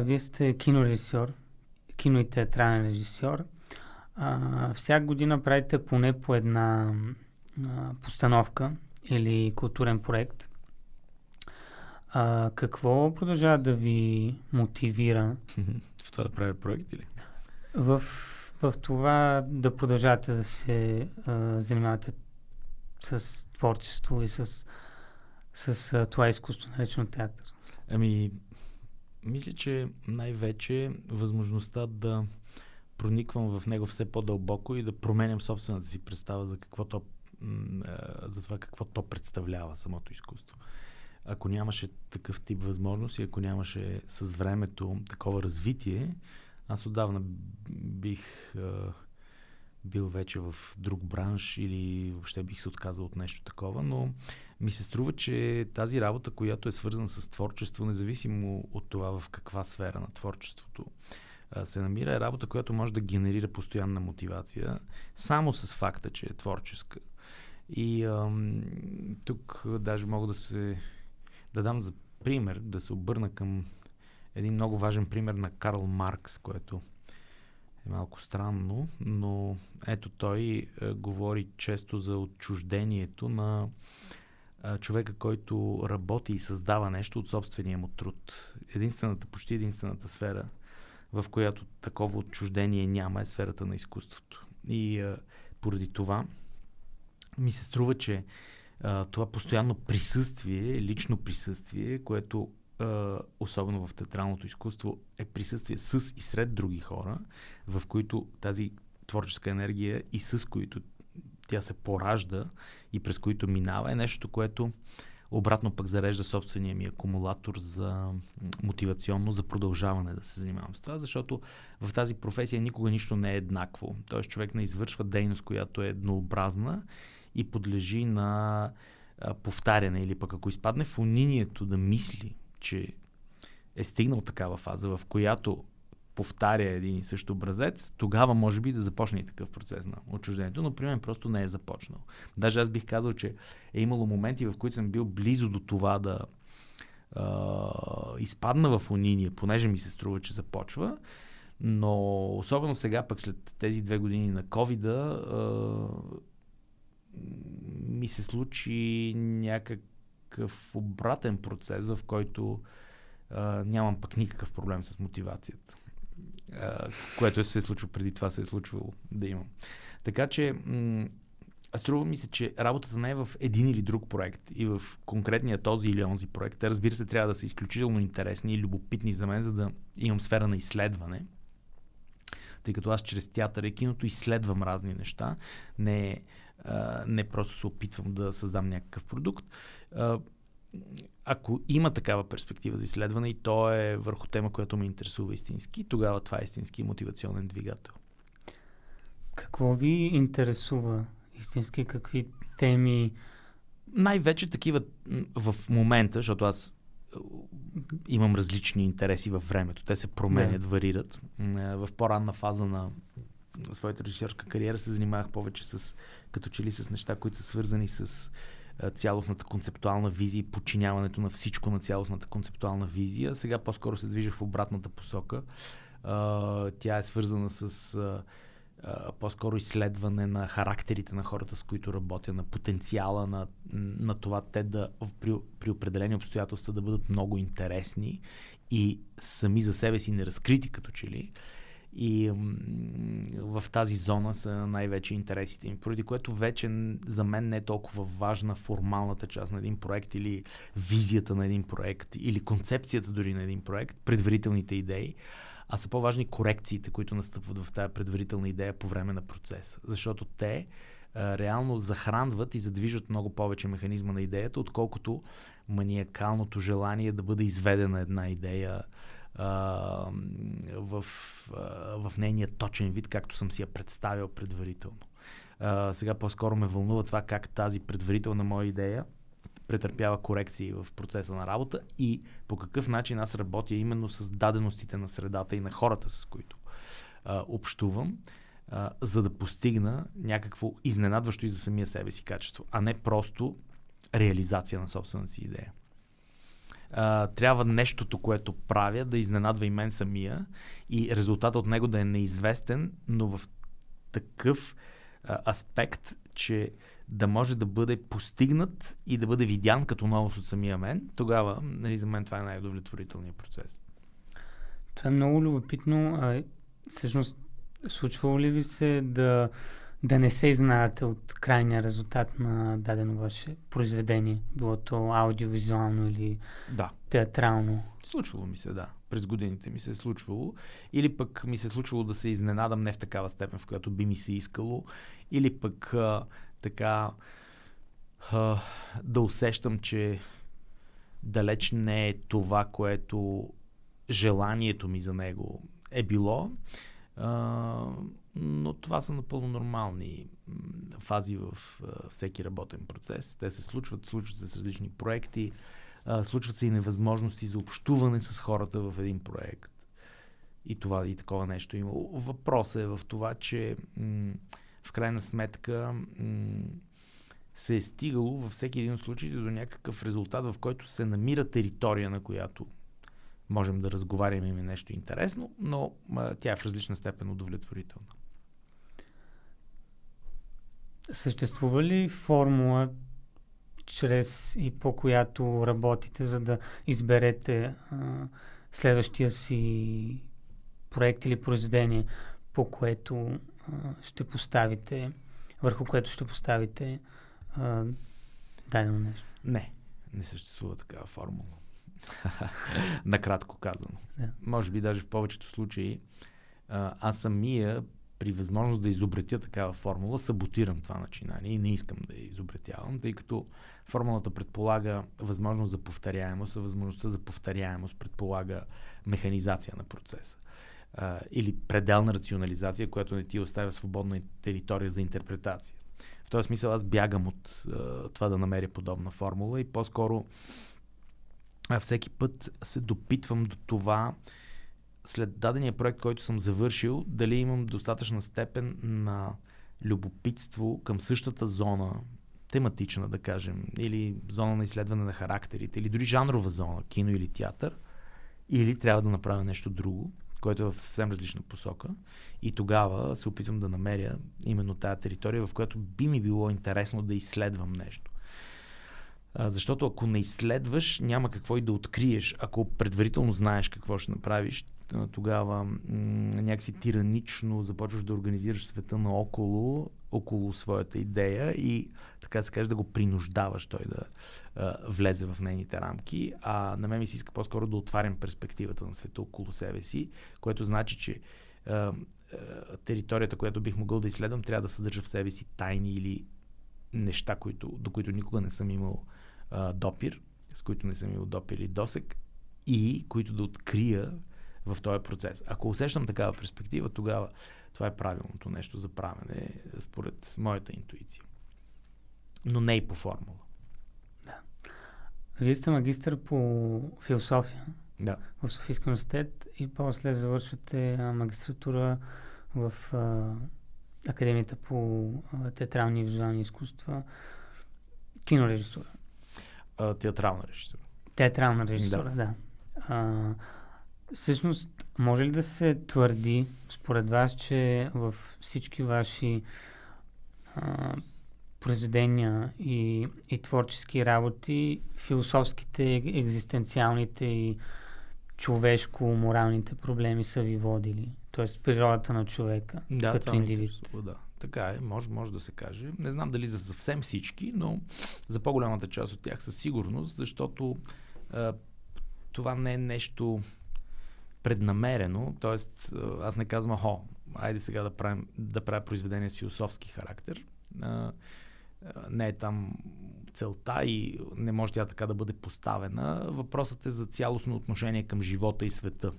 Вие сте кинорежисьор, кино и театрален режисьор. А, всяка година правите поне по една а, постановка или културен проект. А, какво продължава да ви мотивира? В това да правя проект или? В, в това да продължавате да се а, занимавате с творчество и с, с а, това изкуство, наречено театър? Ами, мисля, че най-вече възможността да прониквам в него все по-дълбоко и да променям собствената си представа за какво то, за това какво то представлява самото изкуство. Ако нямаше такъв тип възможност и ако нямаше с времето такова развитие, аз отдавна бих бил вече в друг бранш или въобще бих се отказал от нещо такова, но ми се струва, че тази работа, която е свързана с творчество, независимо от това в каква сфера на творчеството се намира, е работа, която може да генерира постоянна мотивация, само с факта, че е творческа. И ам, тук даже мога да се да дам за пример, да се обърна към един много важен пример на Карл Маркс, което е малко странно, но ето той е, говори често за отчуждението на човека, който работи и създава нещо от собствения му труд. Единствената, почти единствената сфера, в която такова отчуждение няма, е сферата на изкуството. И е, поради това ми се струва, че е, това постоянно присъствие, лично присъствие, което особено в театралното изкуство, е присъствие с и сред други хора, в които тази творческа енергия и с които тя се поражда и през които минава, е нещо, което обратно пък зарежда собствения ми акумулатор за мотивационно, за продължаване да се занимавам с това, защото в тази професия никога нищо не е еднакво. Тоест човек не извършва дейност, която е еднообразна и подлежи на повтаряне или пък ако изпадне в унинието да мисли че е стигнал такава фаза, в която повтаря един и същ образец, тогава може би да започне и такъв процес на отчуждението, но при мен просто не е започнал. Даже аз бих казал, че е имало моменти, в които съм бил близо до това да а, изпадна в униния, понеже ми се струва, че започва, но особено сега, пък след тези две години на covid ми се случи някак някакъв обратен процес, в който а, нямам пък никакъв проблем с мотивацията. А, което се е случило преди това, се е случвало да имам. Така че, м- струва ми се, че работата не е в един или друг проект и в конкретния този или онзи проект. Те, разбира се, трябва да са изключително интересни и любопитни за мен, за да имам сфера на изследване. Тъй като аз чрез театър и киното изследвам разни неща. Не, не просто се опитвам да създам някакъв продукт ако има такава перспектива за изследване и то е върху тема, която ме интересува истински, тогава това е истински мотивационен двигател. Какво ви интересува истински? Какви теми? Най-вече такива в момента, защото аз имам различни интереси във времето. Те се променят, да. варират. В по-ранна фаза на своята режисерска кариера се занимавах повече с, като че ли с неща, които са свързани с цялостната концептуална визия и подчиняването на всичко на цялостната концептуална визия. Сега по-скоро се движа в обратната посока. Тя е свързана с по-скоро изследване на характерите на хората, с които работя, на потенциала на, на това те да при, при определени обстоятелства да бъдат много интересни и сами за себе си неразкрити като че ли. И в тази зона са най-вече интересите ми, поради което вече за мен не е толкова важна формалната част на един проект или визията на един проект или концепцията дори на един проект, предварителните идеи, а са по-важни корекциите, които настъпват в тази предварителна идея по време на процеса. Защото те а, реално захранват и задвижат много повече механизма на идеята, отколкото маниакалното желание да бъде изведена една идея в, в нейния точен вид, както съм си я представил предварително. А, сега по-скоро ме вълнува това как тази предварителна моя идея претърпява корекции в процеса на работа и по какъв начин аз работя именно с даденостите на средата и на хората, с които а, общувам, а, за да постигна някакво изненадващо и за самия себе си качество, а не просто реализация на собствената си идея. А, трябва нещото, което правя, да изненадва и мен самия и резултатът от него да е неизвестен, но в такъв а, аспект, че да може да бъде постигнат и да бъде видян като новост от самия мен, тогава нали, за мен това е най-удовлетворителният процес. Това е много любопитно. А, всъщност, случвало ли ви се да, да не се изненадате от крайния резултат на дадено ваше произведение, било то аудиовизуално или да. театрално? Случвало ми се, да. През годините ми се е случвало. Или пък ми се е случвало да се изненадам не в такава степен, в която би ми се искало. Или пък а, така а, да усещам, че далеч не е това, което желанието ми за него е било. А, но това са напълно нормални фази в всеки работен процес. Те се случват, случват се с различни проекти, случват се и невъзможности за общуване с хората в един проект. И това и такова нещо има. Въпросът е в това, че в крайна сметка се е стигало във всеки един от случаите до някакъв резултат, в който се намира територия, на която можем да разговаряме ми нещо интересно, но тя е в различна степен удовлетворителна. Съществува ли формула, чрез и по която работите, за да изберете а, следващия си проект или произведение, по което а, ще поставите, върху което ще поставите а, дадено нещо? Не, не съществува такава формула. Накратко казано. Yeah. Може би даже в повечето случаи аз самия при възможност да изобретя такава формула, саботирам това начинание и не искам да я изобретявам, тъй като формулата предполага възможност за повторяемост, а възможността за повторяемост предполага механизация на процеса. А, или пределна рационализация, която не ти оставя свободна територия за интерпретация. В този смисъл аз бягам от а, това да намеря подобна формула и по-скоро а всеки път се допитвам до това, след дадения проект, който съм завършил, дали имам достатъчна степен на любопитство към същата зона, тематична, да кажем, или зона на изследване на характерите, или дори жанрова зона, кино или театър, или трябва да направя нещо друго, което е в съвсем различна посока. И тогава се опитвам да намеря именно тая територия, в която би ми било интересно да изследвам нещо. Защото ако не изследваш, няма какво и да откриеш. Ако предварително знаеш какво ще направиш, тогава м- някакси тиранично започваш да организираш света наоколо, около своята идея и така да се каже да го принуждаваш той да а, влезе в нейните рамки. А на мен ми се иска по-скоро да отварям перспективата на света около себе си, което значи, че а, а, територията, която бих могъл да изследвам, трябва да съдържа в себе си тайни или неща, които, до които никога не съм имал а, допир, с които не съм имал допир или досек и които да открия в този процес. Ако усещам такава перспектива, тогава това е правилното нещо за правене, според моята интуиция. Но не и по формула. Да. Вие сте магистър по философия да. в Софийския университет и после завършвате магистратура в а, Академията по а, театрални и визуални изкуства, кинорежисура. А, театрална режисура. Театрална режисура, да. да. А, всъщност, може ли да се твърди, според вас, че в всички ваши а, произведения и, и творчески работи, философските, екзистенциалните и човешко-моралните проблеми са ви водили? Тоест природата на човека да, като индивид. Да, така е, може, може да се каже. Не знам дали за съвсем всички, но за по-голямата част от тях със сигурност, защото а, това не е нещо преднамерено, т.е. аз не казвам, хо, айде сега да, правим, да правя произведение с философски характер. А, не е там целта и не може тя така да бъде поставена. Въпросът е за цялостно отношение към живота и света.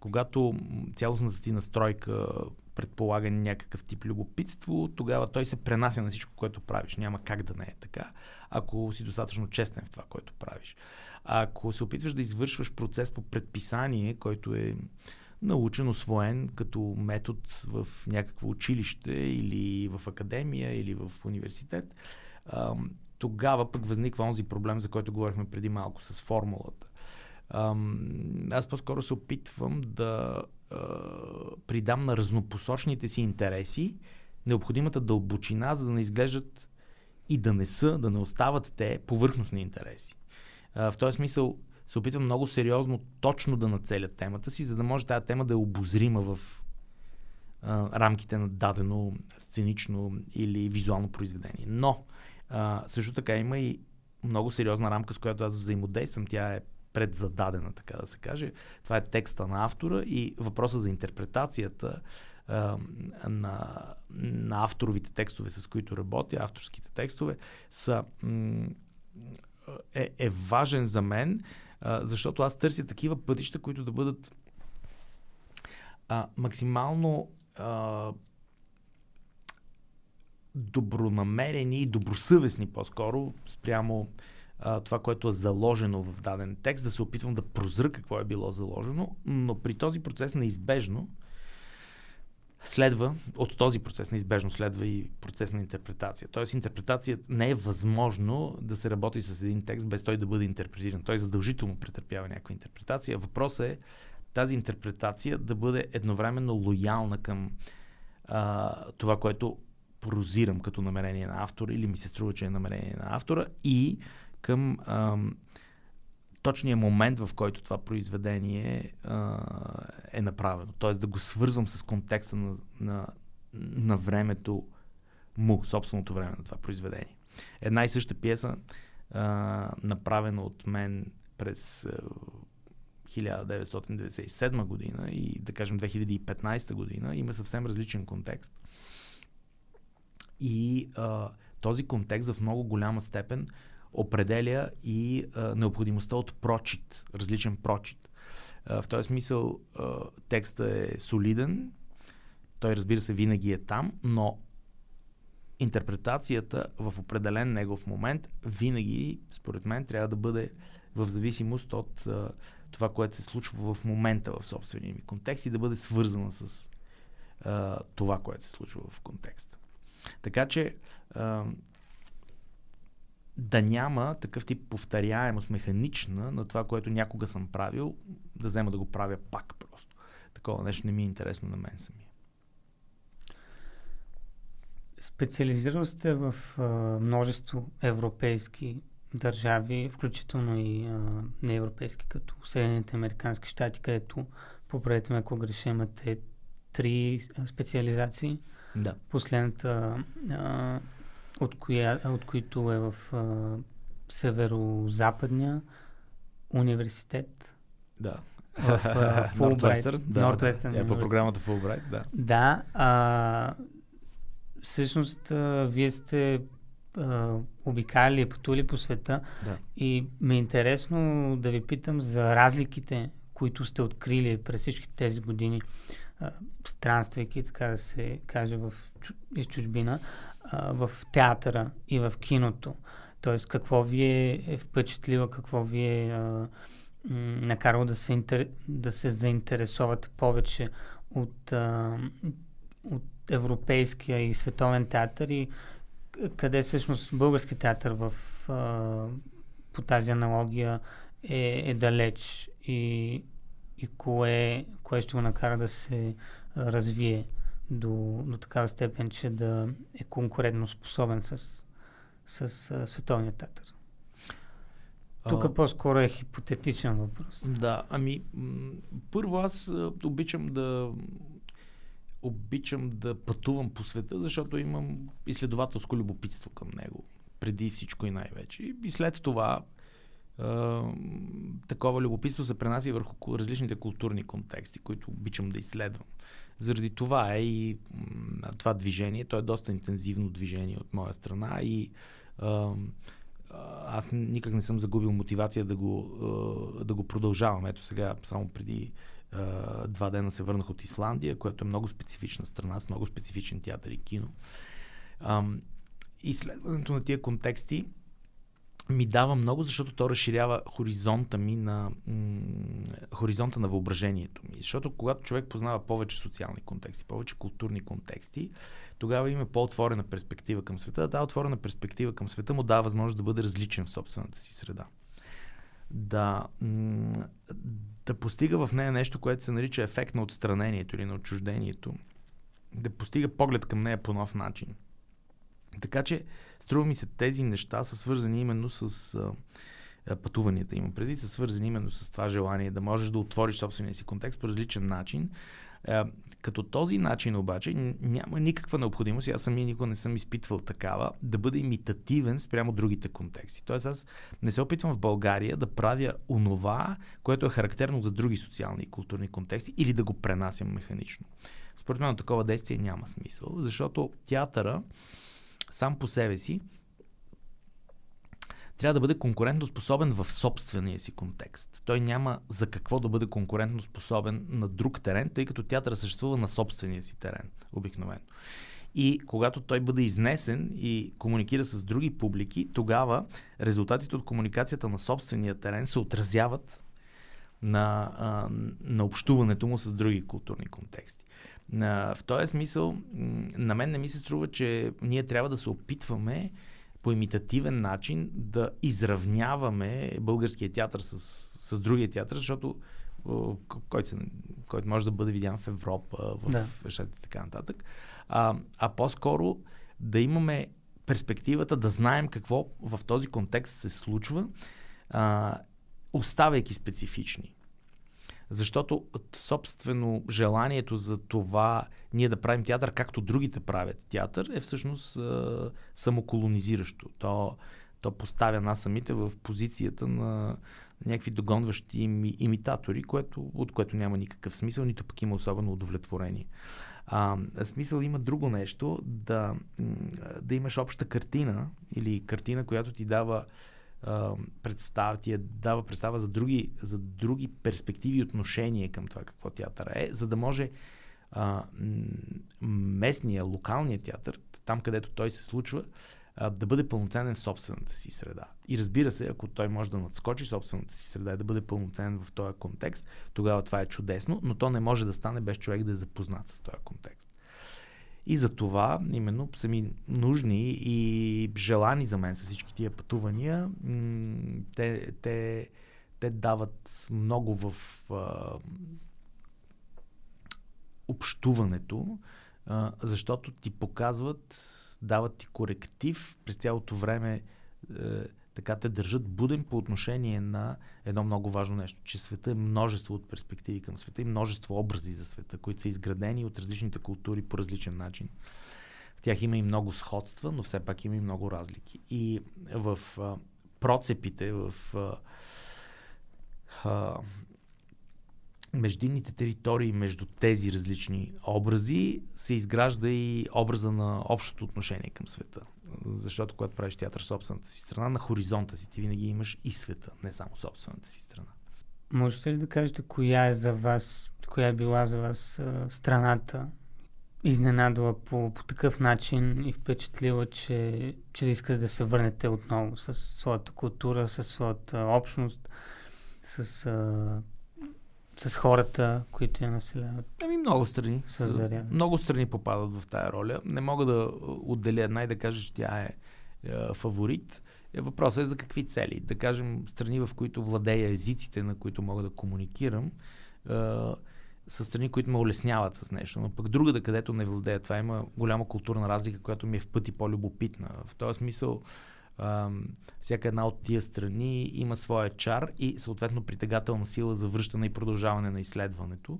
Когато цялостната ти настройка предполага някакъв тип любопитство, тогава той се пренася на всичко, което правиш. Няма как да не е така, ако си достатъчно честен в това, което правиш. Ако се опитваш да извършваш процес по предписание, който е научен, освоен като метод в някакво училище или в академия или в университет, тогава пък възниква онзи проблем, за който говорихме преди малко с формулата. Аз по-скоро се опитвам да придам на разнопосочните си интереси необходимата дълбочина, за да не изглеждат и да не са, да не остават те повърхностни интереси. В този смисъл се опитвам много сериозно точно да нацеля темата си, за да може тази тема да е обозрима в а, рамките на дадено сценично или визуално произведение. Но а, също така има и много сериозна рамка, с която аз взаимодействам. Тя е предзададена, така да се каже. Това е текста на автора и въпроса за интерпретацията а, на, на авторовите текстове, с които работя, авторските текстове, са, м- е, е важен за мен, а, защото аз търся такива пътища, които да бъдат а, максимално а, добронамерени и добросъвестни по-скоро спрямо а, това, което е заложено в даден текст, да се опитвам да прозра какво е било заложено, но при този процес неизбежно следва, от този процес неизбежно следва и процес на интерпретация. Тоест интерпретация не е възможно да се работи с един текст без той да бъде интерпретиран. Той задължително претърпява някаква интерпретация. Въпросът е тази интерпретация да бъде едновременно лоялна към а, това, което прозирам като намерение на автора или ми се струва, че е намерение на автора и към а, точния момент, в който това произведение а, е направено. Тоест да го свързвам с контекста на, на, на времето му, собственото време на това произведение. Една и съща пиеса, а, направена от мен през 1997 година и да кажем 2015 година има съвсем различен контекст. И а, този контекст в много голяма степен определя и а, необходимостта от прочит, различен прочит. А, в този смисъл а, текстът е солиден, той разбира се винаги е там, но интерпретацията в определен негов момент винаги, според мен, трябва да бъде в зависимост от а, това, което се случва в момента в собствения ми контекст и да бъде свързана с а, това, което се случва в контекста. Така че да няма такъв тип повторяемост механична на това, което някога съм правил, да взема да го правя пак просто. Такова нещо не ми е интересно на мен самия. Специализирал сте в а, множество европейски държави, включително и а, неевропейски, като Съединените Американски щати, където, поправете ме ако греша, имате три специализации. Да. Последната, а, от, коя, от които е в а, Северо-Западния университет. Да. В Нортвестър. Да. Е по програмата Фулбрайт, да. Да. А, всъщност, а, вие сте обикали, пътували по света. Да. И ме е интересно да ви питам за разликите, които сте открили през всички тези години, странствайки, така да се каже, в, из чужбина, в театъра и в киното. Тоест, какво ви е, е впечатлило, какво ви е а, накарало да се, интер... да се заинтересувате повече от, а, от европейския и световен театър и къде всъщност български театър в, а, по тази аналогия е, е далеч и, и кое, кое ще го накара да се развие до, до такава степен, че да е конкурентно способен с, с а, световния театър. Тук а, по-скоро е хипотетичен въпрос. Да, ами м- първо аз а, обичам да обичам да пътувам по света, защото имам изследователско любопитство към него. Преди всичко и най-вече. И след това е, такова любопитство се пренася върху различните културни контексти, които обичам да изследвам. Заради това е и това движение. То е доста интензивно движение от моя страна и аз никак не съм загубил мотивация да го, да го продължавам. Ето сега, само преди два дена се върнах от Исландия, която е много специфична страна, с много специфичен театър и кино. Изследването на тия контексти ми дава много, защото то разширява хоризонта ми на хоризонта на въображението ми. Защото когато човек познава повече социални контексти, повече културни контексти, тогава има по-отворена перспектива към света. Та отворена перспектива към света му дава възможност да бъде различен в собствената си среда. Да, да постига в нея нещо, което се нарича ефект на отстранението или на отчуждението. Да постига поглед към нея по нов начин. Така че, струва ми се, тези неща са свързани именно с а, пътуванията. Има преди, са свързани именно с това желание да можеш да отвориш собствения си контекст по различен начин. А, като този начин обаче няма никаква необходимост, аз самия никога не съм изпитвал такава, да бъде имитативен спрямо другите контексти. Тоест аз не се опитвам в България да правя онова, което е характерно за други социални и културни контексти или да го пренасям механично. Според мен такова действие няма смисъл, защото театъра сам по себе си трябва да бъде конкурентно способен в собствения си контекст. Той няма за какво да бъде конкурентно способен на друг терен, тъй като театъра съществува на собствения си терен, обикновено. И когато той бъде изнесен и комуникира с други публики, тогава резултатите от комуникацията на собствения терен се отразяват на, на общуването му с други културни контексти. В този смисъл, на мен не ми се струва, че ние трябва да се опитваме по имитативен начин да изравняваме българския театър с, с другия театър, защото който, който може да бъде видян в Европа, в да. И така нататък. А, а по-скоро да имаме перспективата да знаем какво в този контекст се случва, а, оставяйки специфични. Защото собствено желанието за това ние да правим театър, както другите правят театър, е всъщност а, самоколонизиращо. То, то поставя нас самите в позицията на някакви догонващи ими, имитатори, което, от което няма никакъв смисъл, нито пък има особено удовлетворение. А, смисъл има друго нещо, да, да имаш обща картина или картина, която ти дава представа, ти е дава представа за други, за други перспективи и отношения към това какво театър е, за да може а, местния, локалния театър, там където той се случва, а, да бъде пълноценен в собствената си среда. И разбира се, ако той може да надскочи собствената си среда и да бъде пълноценен в този контекст, тогава това е чудесно, но то не може да стане без човек да е запознат с този контекст. И за това именно са ми нужни и желани за мен с всички тия пътувания. Те, те, те дават много в а, общуването, а, защото ти показват, дават ти коректив през цялото време. А, така те държат буден по отношение на едно много важно нещо, че света е множество от перспективи към света и множество образи за света, които са изградени от различните култури по различен начин. В тях има и много сходства, но все пак има и много разлики. И в а, процепите, в а, а, междинните територии между тези различни образи се изгражда и образа на общото отношение към света. Защото когато правиш театър в собствената си страна, на хоризонта си ти винаги имаш и света, не само собствената си страна. Можете ли да кажете коя е за вас, коя е била за вас страната, изненадала по, по такъв начин и впечатлила, че, че искате да се върнете отново с своята култура, с своята общност, с с хората, които я населяват? Ами много страни. С много страни попадат в тая роля. Не мога да отделя една и да кажа, че тя е, е фаворит. Е, въпросът е за какви цели. Да кажем, страни, в които владея езиците, на които мога да комуникирам, е, са страни, които ме улесняват с нещо. Но пък другата, където не владея това, има голяма културна разлика, която ми е в пъти по-любопитна. В този смисъл, всяка една от тия страни има своя чар и съответно притегателна сила за връщане и продължаване на изследването.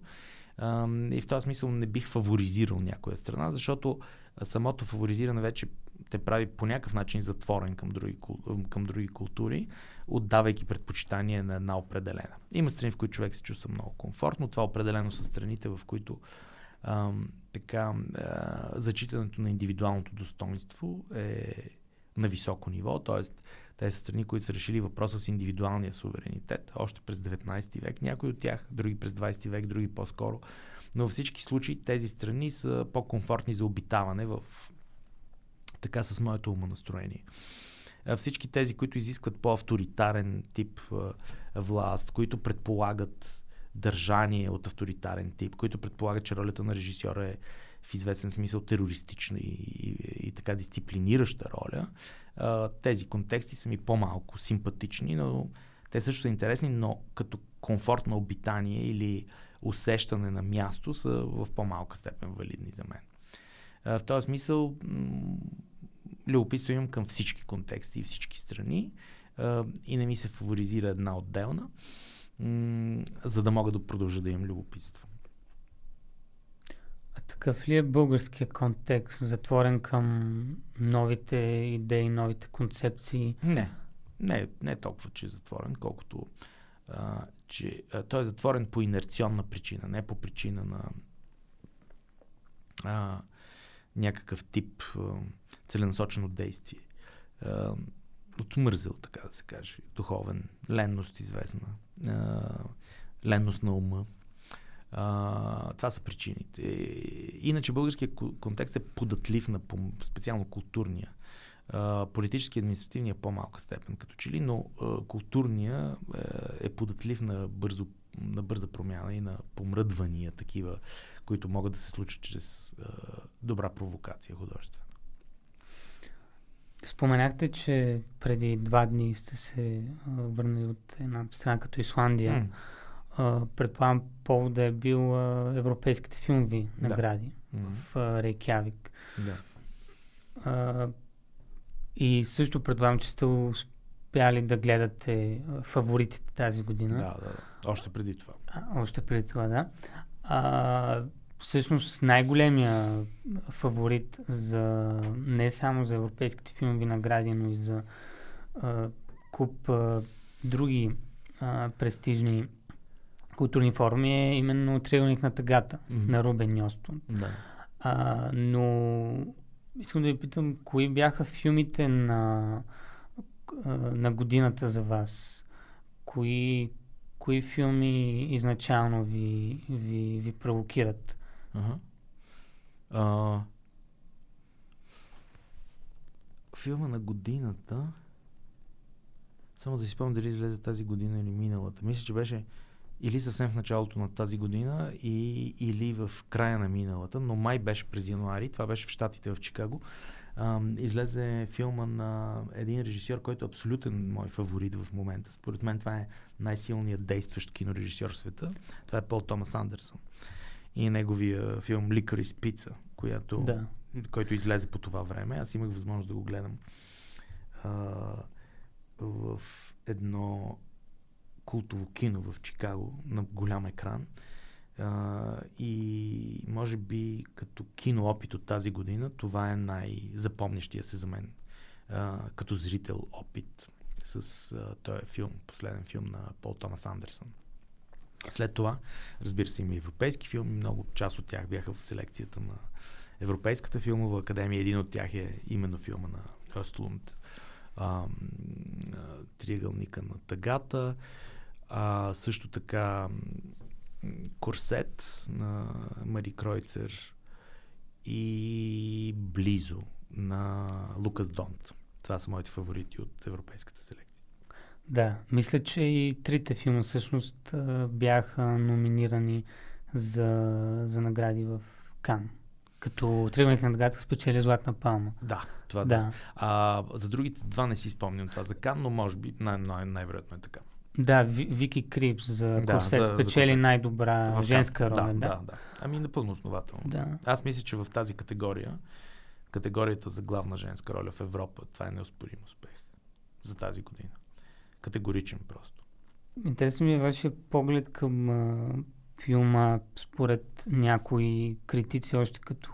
И в този смисъл не бих фаворизирал някоя страна, защото самото фаворизиране вече те прави по някакъв начин затворен към други, към други култури, отдавайки предпочитание на една определена. Има страни, в които човек се чувства много комфортно. Това определено са страните, в които ам, така, а, зачитането на индивидуалното достоинство е на високо ниво, т.е. те са страни, които са решили въпроса с индивидуалния суверенитет още през 19 век, някои от тях, други през 20 век, други по-скоро. Но във всички случаи тези страни са по-комфортни за обитаване в така с моето умонастроение. всички тези, които изискват по-авторитарен тип власт, които предполагат държание от авторитарен тип, които предполагат, че ролята на режисьора е в известен смисъл терористична и, и, и така дисциплинираща роля, а, тези контексти са ми по-малко симпатични, но те също са интересни, но като комфорт на обитание или усещане на място са в по-малка степен валидни за мен. А, в този смисъл м- любопитство имам към всички контексти и всички страни а, и не ми се фаворизира една отделна, м- за да мога да продължа да имам любопитство. Такъв ли е българския контекст, затворен към новите идеи, новите концепции? Не. Не, не е толкова, че е затворен, колкото а, че а, той е затворен по инерционна причина, не по причина на а, някакъв тип а, целенасочено действие. А, отмързел, така да се каже, духовен, ленност известна, а, ленност на ума. А, това са причините. Иначе българският контекст е податлив на специално културния политически и административния по-малка степен като че ли, но а, културния е, е податлив на, бързо, на бърза промяна и на помръдвания такива, които могат да се случат чрез а, добра провокация художествена. Споменахте, че преди два дни сте се върнали от една страна като Исландия. Mm. Предполагам, повод да е бил а, европейските филмови награди да. в а, Рейкявик. Да. А, и също предполагам, че сте успяли да гледате фаворитите тази година. Да, да, да. Още преди това. А, още преди това, да. А, всъщност най-големия фаворит за не само за европейските филмови награди, но и за а, куп а, други а, престижни културни форми е именно Триъгълник на тъгата mm-hmm. на Рубен Йостон. Да. А, но искам да ви питам, кои бяха филмите на, на годината за вас? Кои, кои филми изначално ви, ви, ви провокират? Ага. А, филма на годината само да си спомням дали излезе тази година или миналата. Мисля, че беше или съвсем в началото на тази година, и, или в края на миналата, но май беше през януари, това беше в Штатите в Чикаго. А, излезе филма на един режисьор, който е абсолютен мой фаворит в момента. Според мен това е най-силният действащ кинорежисьор в света. Това е Пол Томас Андерсон. И неговия филм Ликарис Пица, която, да. който излезе по това време. Аз имах възможност да го гледам а, в едно култово кино в Чикаго на голям екран. Uh, и може би като кино опит от тази година, това е най-запомнящия се за мен uh, като зрител опит с uh, този филм, последен филм на Пол Томас Андерсън. След това, разбира се, има европейски филми, много част от тях бяха в селекцията на Европейската филмова академия. Един от тях е именно филма на Остлунд, Триъгълника на тъгата. А, също така Корсет на Мари Кройцер и Близо на Лукас Донт. Това са моите фаворити от европейската селекция. Да, мисля, че и трите филма всъщност бяха номинирани за, за награди в Кан. Като Тръгването на наградата спечели Златна палма. Да, това да. да. А, за другите два не си спомням това за Кан, но може би най- най- най-вероятно е така. Да, Вики Крипс за да, Корсет за, спечели за най-добра в, женска роля. Да, да, да, да. Ами напълно основателно. Да. Аз мисля, че в тази категория, категорията за главна женска роля в Европа, това е неоспорим успех за тази година. Категоричен просто. Интересно ми е вашия поглед към а, филма, според някои критици, още като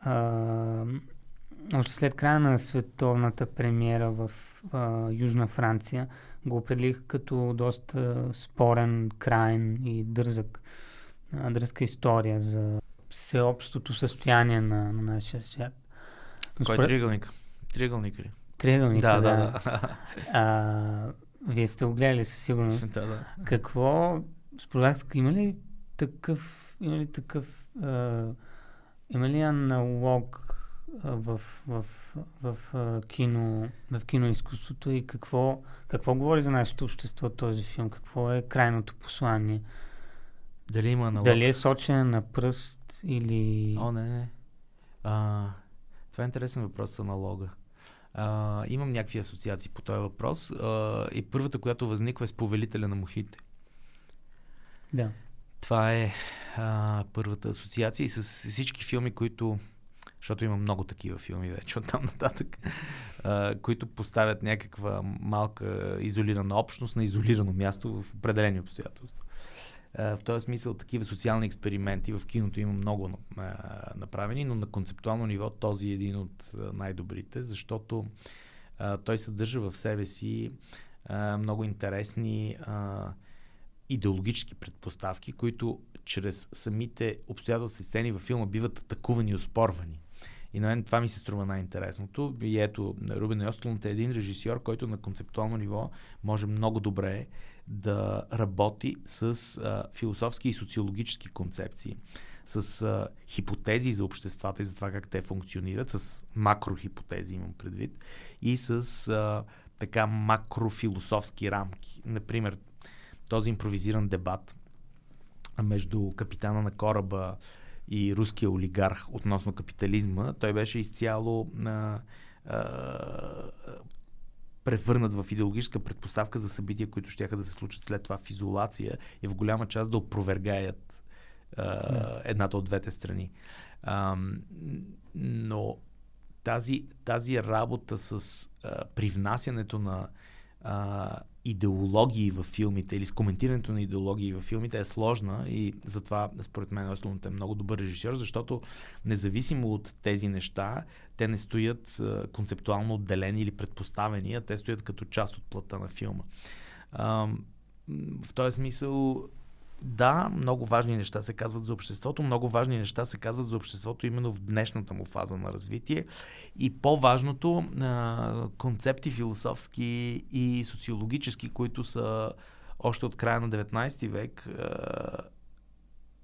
а, още след края на световната премиера в а, Южна Франция, го определих като доста спорен, крайен и дързък, дръзка история за всеобщото състояние на, на нашия свят. Но Кой е триъгълник? Триъгълник ли? Триъгълник, да. Да, да, а, вие сте го гледали със сигурност. да, да. Какво, според вас, има ли такъв, има ли такъв, а, има ли аналог в, в, в, в, кино, в киноизкуството и какво, какво говори за нашето общество този филм? Какво е крайното послание? Дали има аналог? Дали е сочен на пръст или... О, не, не. А, това е интересен въпрос с аналога. А, имам някакви асоциации по този въпрос. А, и първата, която възниква е с повелителя на мухите. Да. Това е а, първата асоциация и с всички филми, които защото има много такива филми вече от там нататък, а, които поставят някаква малка изолирана общност на изолирано място в определени обстоятелства. А, в този смисъл такива социални експерименти в киното има много а, направени, но на концептуално ниво този е един от най-добрите, защото а, той съдържа в себе си а, много интересни а, идеологически предпоставки, които чрез самите обстоятелства сцени във филма биват атакувани и оспорвани. И на мен това ми се струва най-интересното. И ето, Рубен Йостлунд е един режисьор, който на концептуално ниво може много добре да работи с а, философски и социологически концепции, с а, хипотези за обществата и за това как те функционират, с макрохипотези имам предвид, и с а, така макрофилософски рамки. Например, този импровизиран дебат между капитана на кораба и руския олигарх относно капитализма, той беше изцяло а, а, превърнат в идеологическа предпоставка за събития, които ще да се случат след това в изолация и в голяма част да опровергаят а, едната от двете страни. А, но тази, тази работа с а, привнасянето на а, идеологии в филмите или с коментирането на идеологии в филмите е сложна и затова според мен Ослунът е много добър режисьор, защото независимо от тези неща, те не стоят концептуално отделени или предпоставени, а те стоят като част от плата на филма. В този смисъл да, много важни неща се казват за обществото, много важни неща се казват за обществото именно в днешната му фаза на развитие. И по-важното, концепти философски и социологически, които са още от края на 19 век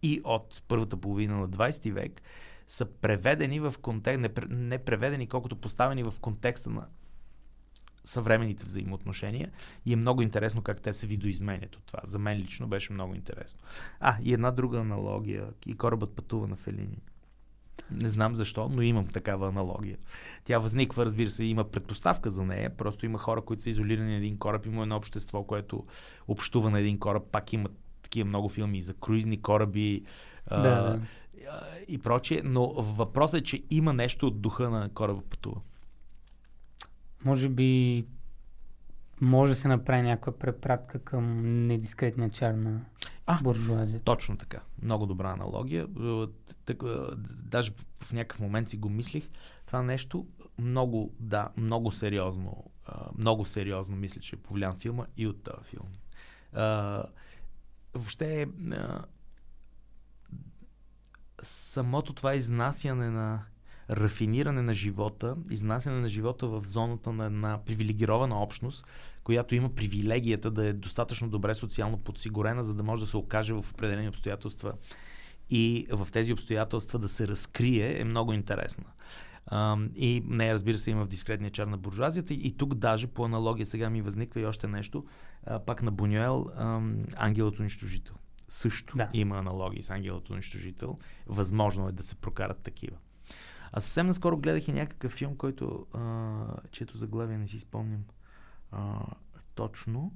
и от първата половина на 20 век, са преведени в контекст, не преведени, колкото поставени в контекста на съвременните взаимоотношения и е много интересно как те се видоизменят от това. За мен лично беше много интересно. А, и една друга аналогия. И корабът пътува на Фелини. Не знам защо, но имам такава аналогия. Тя възниква, разбира се, има предпоставка за нея. Просто има хора, които са изолирани на един кораб. Има едно общество, което общува на един кораб. Пак има такива много филми за круизни кораби да. а, и прочие. Но въпросът е, че има нещо от духа на кораба пътува. Може би може да се направи някаква препратка към недискретния чар на а, буржуазията. Точно така. Много добра аналогия. Так, даже в някакъв момент си го мислих. Това нещо много, да, много сериозно, много сериозно мисля, че е повлиян филма и от този филм. въобще самото това изнасяне на рафиниране на живота, изнасяне на живота в зоната на една привилегирована общност, която има привилегията да е достатъчно добре социално подсигурена, за да може да се окаже в определени обстоятелства и в тези обстоятелства да се разкрие, е много интересна. И не, разбира се, има в дискретния чар на буржуазията. И тук даже по аналогия сега ми възниква и още нещо. Пак на Бунюел, Ангелът унищожител. Също да. има аналогии с Ангелът унищожител. Възможно е да се прокарат такива. А съвсем наскоро гледах и някакъв филм, който, а, чето заглавие не си спомням а, точно,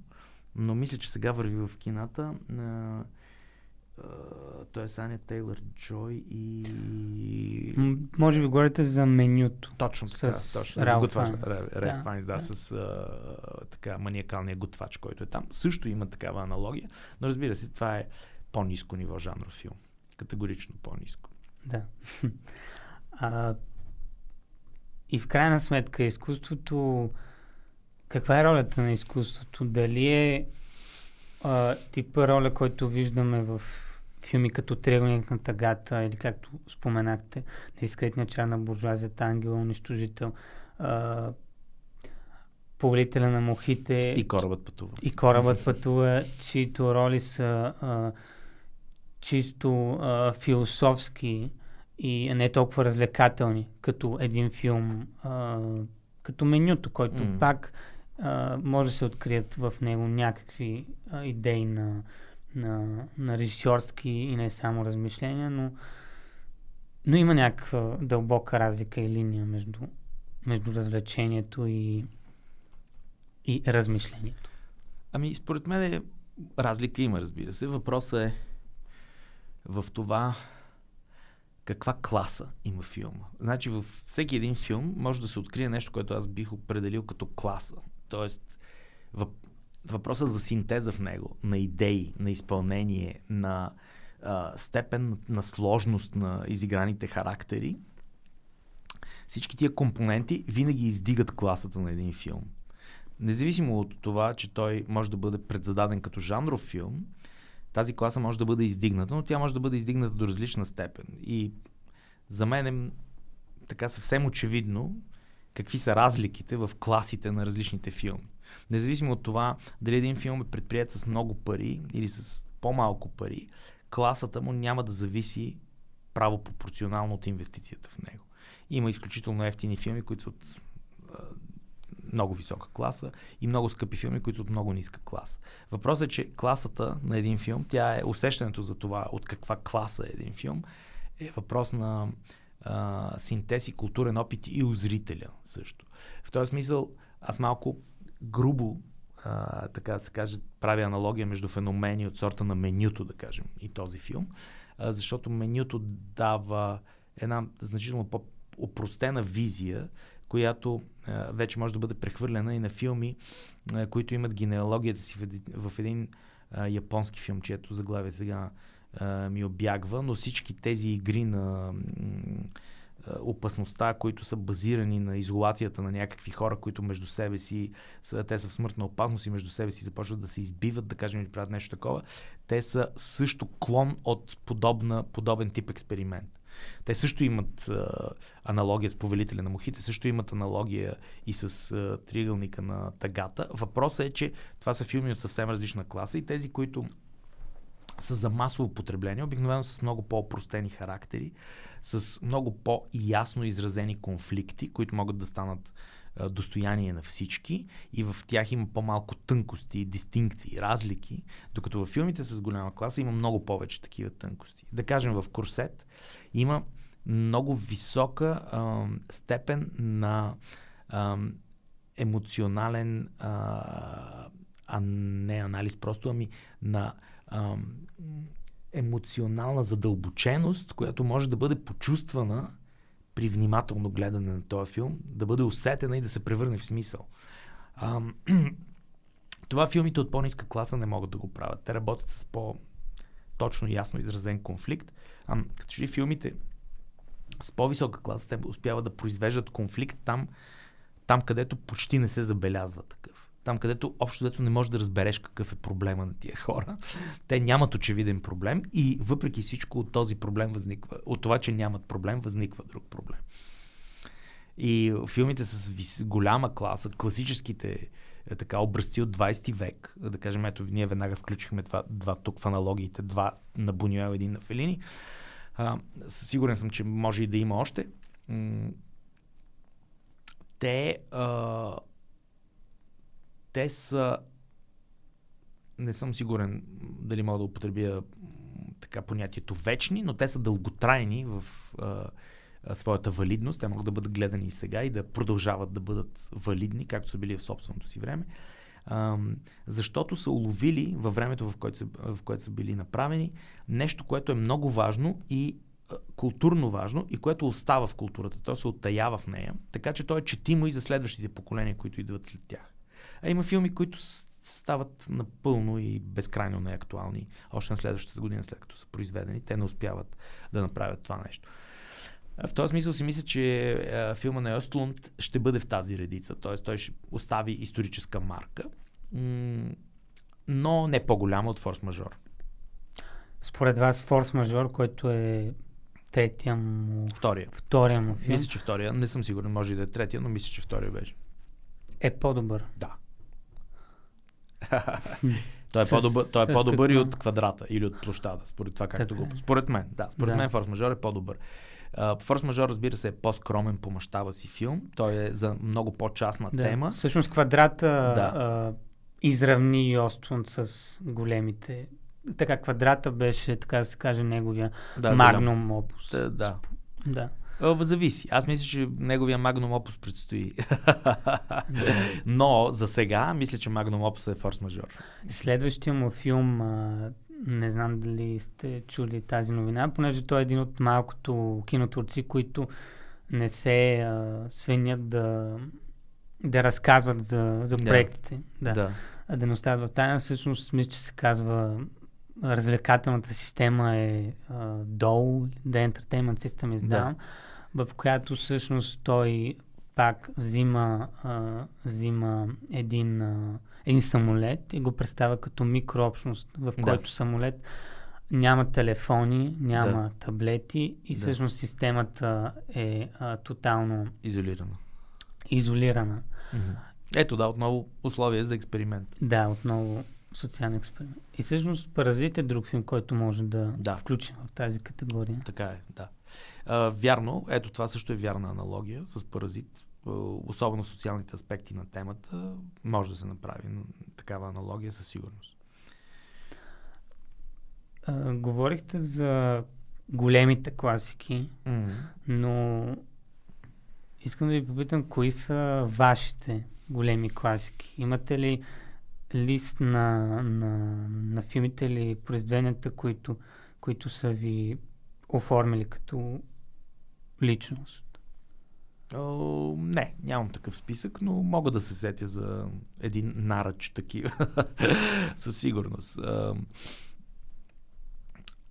но мисля, че сега върви в кината. А, той е Саня Тейлър Джой и... може би говорите за менюто. Точно така, с точно. Ралф готвач, да, Файнс, да, да, с а, така маниакалния готвач, който е там. Също има такава аналогия, но разбира се, това е по-низко ниво жанров филм. Категорично по-низко. Да. А, и в крайна сметка изкуството, каква е ролята на изкуството? Дали е а, типа роля, който виждаме в филми като Триъгълник на тъгата или както споменахте, Дискретния чар на буржуазията, Ангела унищожител, а, Повелителя на мухите. И корабът пътува. И корабът пътува, чието роли са а, чисто а, философски и не толкова развлекателни, като един филм, а, като менюто, който mm. пак а, може да се открият в него някакви а, идеи на, на, на режисьорски и не само размишления, но, но има някаква дълбока разлика и линия между, между развлечението и, и размишлението. Ами, според мен е, разлика има, разбира се. Въпросът е в това каква класа има филма. Значи във всеки един филм може да се открие нещо, което аз бих определил като класа. Тоест, въпросът за синтеза в него, на идеи, на изпълнение, на а, степен на сложност на изиграните характери, всички тия компоненти винаги издигат класата на един филм. Независимо от това, че той може да бъде предзададен като жанров филм, тази класа може да бъде издигната, но тя може да бъде издигната до различна степен. И за мен е така съвсем очевидно какви са разликите в класите на различните филми. Независимо от това дали един филм е предприят с много пари или с по-малко пари, класата му няма да зависи право пропорционално от инвестицията в него. Има изключително ефтини филми, които от много висока класа и много скъпи филми, които от много ниска класа. Въпросът е, че класата на един филм, тя е усещането за това от каква класа е един филм, е въпрос на а, синтез и културен опит и у зрителя също. В този смисъл аз малко грубо а, така да се каже, прави аналогия между феномени от сорта на менюто, да кажем, и този филм, а, защото менюто дава една значително по-опростена визия която а, вече може да бъде прехвърлена и на филми, а, които имат генеалогията си в един, в един а, японски филм, чието заглавие сега а, ми обягва, но всички тези игри на опасността, които са базирани на изолацията на някакви хора, които между себе си, са, те са в смъртна опасност и между себе си започват да се избиват, да кажем, или правят нещо такова, те са също клон от подобна, подобен тип експеримент. Те също имат а, аналогия с повелителя на мухите, също имат аналогия и с а, триъгълника на тагата. Въпросът е, че това са филми от съвсем различна класа и тези, които са за масово потребление, обикновено с много по-опростени характери, с много по-ясно изразени конфликти, които могат да станат достояние на всички и в тях има по-малко тънкости, дистинкции, разлики, докато в филмите с голяма класа има много повече такива тънкости. Да кажем в Курсет има много висока а, степен на а, емоционален а, а не анализ просто, ами на а, емоционална задълбоченост, която може да бъде почувствана при внимателно гледане на този филм, да бъде усетена и да се превърне в смисъл. А, това филмите от по-ниска класа не могат да го правят. Те работят с по-точно ясно изразен конфликт. А, като че ли филмите с по-висока класа, те успяват да произвеждат конфликт там, там където почти не се забелязва такъв там където общо дето не можеш да разбереш какъв е проблема на тия хора. Те нямат очевиден проблем и въпреки всичко от този проблем възниква, от това, че нямат проблем, възниква друг проблем. И филмите с голяма класа, класическите е, така образци от 20 век, да кажем, ето ние веднага включихме два, два тук в аналогиите, два на Бунюел, един на Фелини. А, сигурен съм, че може и да има още. Те а, те са не съм сигурен дали мога да употребя така понятието вечни, но те са дълготрайни в а, своята валидност. Те могат да бъдат гледани и сега и да продължават да бъдат валидни, както са били в собственото си време. А, защото са уловили във времето, в което, са, в което са били направени, нещо, което е много важно и а, културно важно и което остава в културата. То се оттаява в нея, така че то е четимо и за следващите поколения, които идват след тях. А има филми, които стават напълно и безкрайно неактуални още на следващата година, след като са произведени. Те не успяват да направят това нещо. В този смисъл си мисля, че филма на Йостлунд ще бъде в тази редица. Т.е. той ще остави историческа марка, но не по-голяма от Форс Мажор. Според вас Форс Мажор, който е третия му... Втория. Втория му филм. Мисля, че втория. Не съм сигурен, може и да е третия, но мисля, че втория беше. Е по-добър. Да. той е с, по-добър, той е по-добър и от квадрата или от площада, според това както го. Е. Според мен, да. Според да. мен Форс Мажор е по-добър. Форс Мажор, разбира се, е по-скромен по мащаба си филм. Той е за много по-частна Да. тема. Всъщност квадрата Да. а, изравни Йостлунд с големите. Така, квадрата беше, така да се каже, неговия Да, магнум опус. Да, да. да. А, Зависи. Аз мисля, че неговия Magnum Opus предстои. Но за сега мисля, че Magnum Opus е форс мажор. Следващия му филм, не знам дали сте чули тази новина, понеже той е един от малкото кинотворци, които не се а, свенят да, да разказват за, за проектите. Да. да. А да не остават в тайна. Всъщност, мисля, че се казва развлекателната система е а, DOL, The Entertainment System is Да. В която всъщност той пак взима, а, взима един, а, един самолет и го представя като микрообщност, в Да. който самолет няма телефони, няма Да. таблети и Да. всъщност системата е а, тотално Изолирано. изолирана. Ето да, отново условия за експеримент. Да, отново социален експеримент. И всъщност Паразит е друг филм, който може да, Да. включим в тази категория. Така е, да. А, вярно, ето това също е вярна аналогия с паразит. Особено социалните аспекти на темата може да се направи такава аналогия със сигурност. А, говорихте за големите класики, но искам да ви попитам, кои са вашите големи класики? Имате ли лист на, на, на филмите или произведенията, които, които са ви оформили като личност? О, не, нямам такъв списък, но мога да се сетя за един наръч такива. Със сигурност.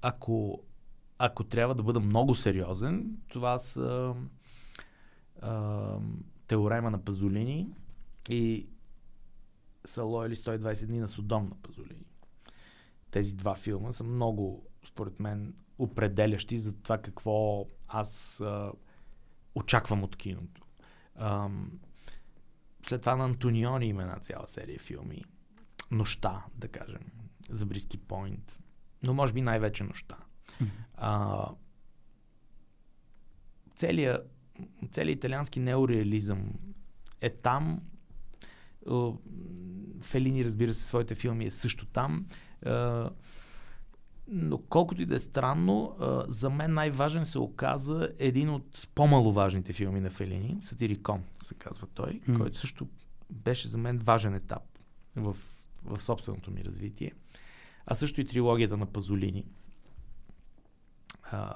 Ако, ако трябва да бъда много сериозен, това са а, Теорема на Пазолини и Сало или 120 дни на Содом на Пазолини. Тези два филма са много, според мен, определящи за това какво аз а, очаквам от киното. Ам, след това на Антониони има една цяла серия филми. Нощта, да кажем. За Бриски Пойнт. Но може би най-вече нощта. А, целият, целият италиански неореализъм е там. Фелини, разбира се, своите филми е също там. А, но колкото и да е странно, за мен най-важен се оказа един от по-маловажните филми на Фелини, Сатирикон, се казва той, М. който също беше за мен важен етап в, в собственото ми развитие. А също и трилогията на Пазолини, а,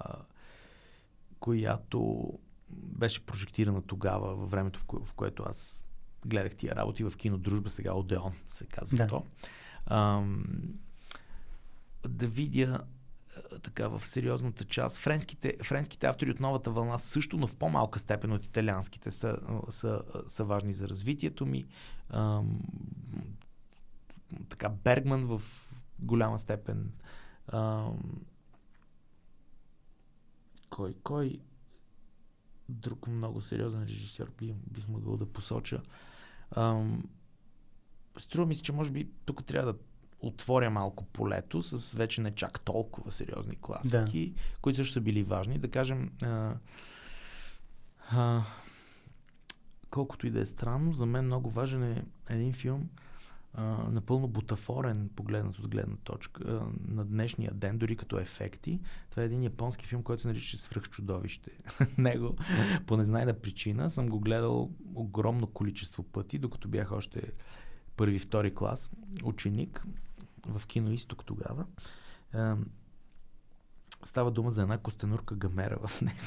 която беше прожектирана тогава, във времето, в, кое, в което аз гледах тия работи в кино Дружба, сега Одеон се казва Да. то. Ам, да видя а, така в сериозната част. Френските, френските автори от новата вълна също, но в по-малка степен от италианските са, а, са, са важни за развитието ми. Ам, така, Бергман в голяма степен. Ам, кой, кой друг много сериозен режисьор бих, бих могъл да посоча. Ам, струва ми се, че може би тук трябва да отворя малко полето с вече не чак толкова сериозни класики, да. които също са били важни. Да кажем, а, а, колкото и да е странно, за мен много важен е един филм, а, напълно бутафорен, погледнат от гледна точка а, на днешния ден, дори като ефекти. Това е един японски филм, който се нарича Свръхчудовище. Него, по незнайна причина, съм го гледал огромно количество пъти, докато бях още първи, втори клас, ученик в кино Изток тогава. А, става дума за една костенурка гамера в него.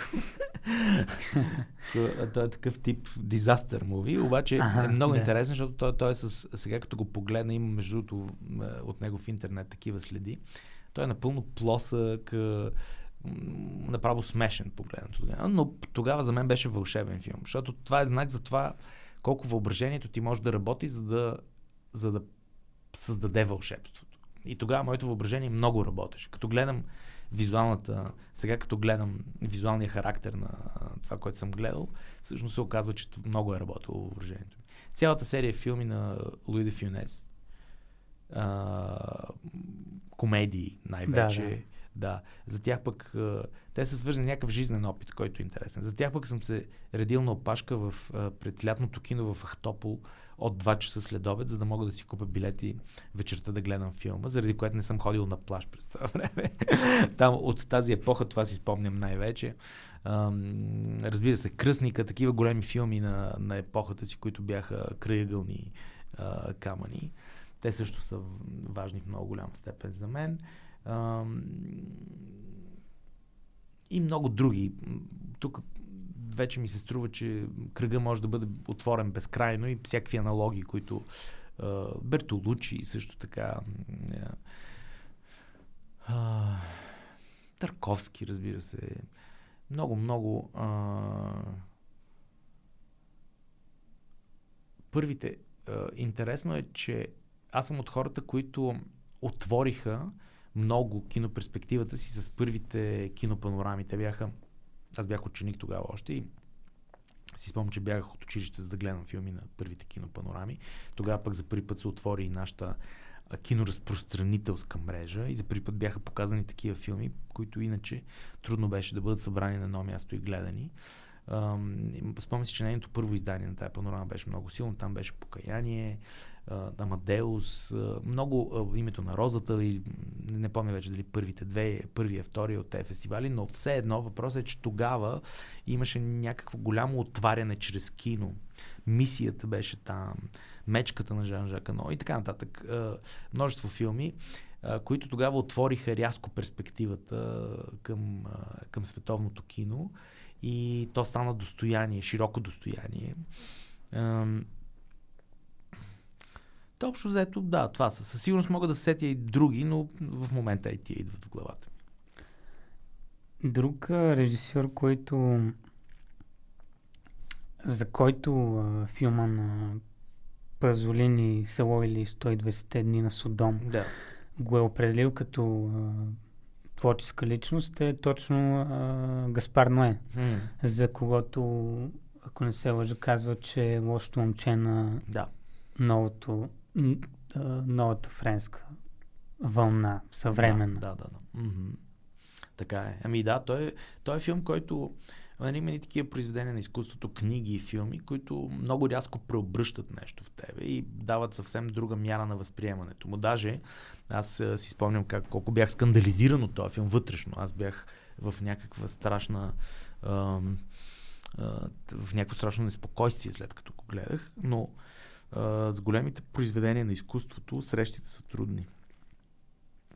той е такъв тип дизастър муви, обаче Аха, е много да. интересен, защото той, той е с, сега като го погледна, има между другото от него в интернет такива следи. Той е напълно плосък, направо смешен погледнато тогава. Но тогава за мен беше вълшебен филм, защото това е знак за това колко въображението ти може да работи, за да, за да създаде вълшебството. И тогава моето въображение много работеше. Като гледам визуалната, сега като гледам визуалния характер на това, което съм гледал, всъщност се оказва, че много е работило въображението ми. Цялата серия филми на Луи де Фюнес, а, комедии най-вече, Да, Да, за тях пък те са свързани някакъв жизнен опит, който е интересен. За тях пък съм се редил на опашка в, пред лятното кино в Ахтопол от 2 часа след обед, за да мога да си купя билети вечерта да гледам филма, заради което не съм ходил на плаж през това време. Там от тази епоха това си спомням най-вече. разбира се, Кръсника, такива големи филми на, на епохата си, които бяха краягълни камъни. Те също са важни в много голяма степен за мен. И много други. Тук вече ми се струва, че кръга може да бъде отворен безкрайно и всякакви аналогии, които Бертолучи също така. Търковски, разбира се. Много, много. Първите. интересно е, че аз съм от хората, които отвориха много киноперспективата си с първите кинопанорами. Те бяха... Аз бях ученик тогава още и си спомням, че бягах от училище за да гледам филми на първите кинопанорами. Тогава пък за първи път се отвори и нашата киноразпространителска мрежа и за първи път бяха показани такива филми, които иначе трудно беше да бъдат събрани на едно място и гледани. Спомням си, че нейното първо издание на тази панорама беше много силно. Там беше Покаяние, Амадеус, много името на розата и не помня вече дали първите две, първия, втория от тези фестивали, но все едно въпросът е, че тогава имаше някакво голямо отваряне чрез кино. Мисията беше там, мечката на Жан Жакано и така нататък. Множество филми, които тогава отвориха рязко перспективата към, към световното кино и то стана достояние, широко достояние. То общо взето, да, това са. Със сигурност мога да сетя и други, но в момента и тия идват в главата. Друг режисьор, който за който а, филма на Пазолини Село или 120 дни на Содом да. го е определил като а, творческа личност е точно а, Гаспар Ное, mm. за когото, ако не се лъжа, казва, че е лошото момче на да. новото новата френска вълна, съвременна. Да, да, да. да. Mm-hmm. Така е. Ами да, той, е, той е филм, който нали, има и такива произведения на изкуството, книги и филми, които много рязко преобръщат нещо в тебе и дават съвсем друга мяра на възприемането му. Даже аз си спомням как, колко бях скандализиран от този филм вътрешно. Аз бях в някаква страшна в някакво страшно неспокойствие след като го гледах, но с големите произведения на изкуството срещите са трудни.